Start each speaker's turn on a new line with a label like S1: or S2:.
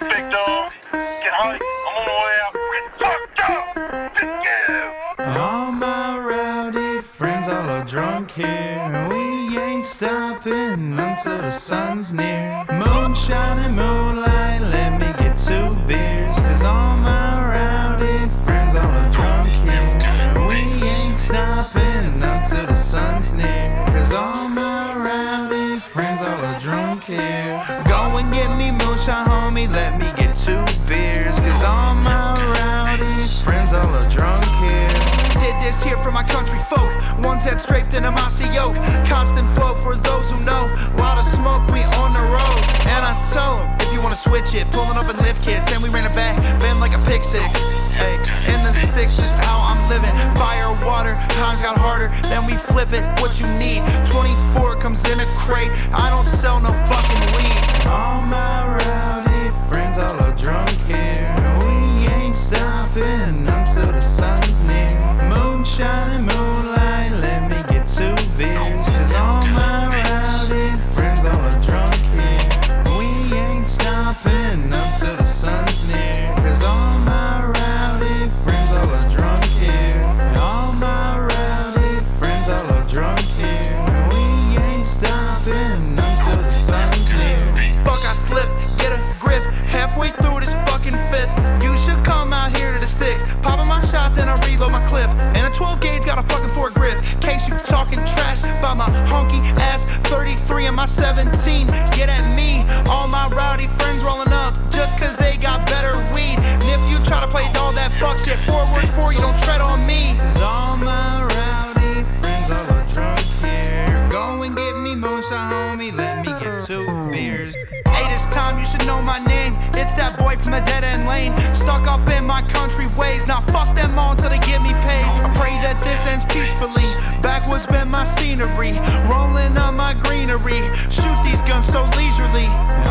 S1: Big Dog. Get high. I'm on my way out. Get fucked up.
S2: All my rowdy friends all are drunk here. We ain't stopping until the sun's near. Moonshine and moonlight, and get me moonshine, homie, let me get two beers. Cause all my rowdy friends all are drunk here. Did this here for my country folk. Ones that straight in a mossy yoke. Constant flow for those who know. Lot of smoke, we on the road. And I tell 'em, if you wanna switch it, pulling up in lift kits. And we ran it back, bend like a pick six. Hey, and the sticks is how I'm living. Fire, water, times got harder. Then we flip it, what you need. 24 comes in a crate. I don't sell no fucking weed. Clip. And a 12 gauge got a fucking four grip. Case you talking trash by my honky ass 33 and my 17. Get at me. All my rowdy friends rolling up just cause they got better weed. And if you try to play all that fuck shit, forward for you, don't tread on me. Cause all my rowdy friends all are drunk here. Go and get me moonshine, homie. Let me get two beers. Hey, this time you should know my name. It's that boy from the dead end lane. Stuck up in my country ways. Now fuck them all scenery, rolling on my greenery. Shoot these guns so leisurely.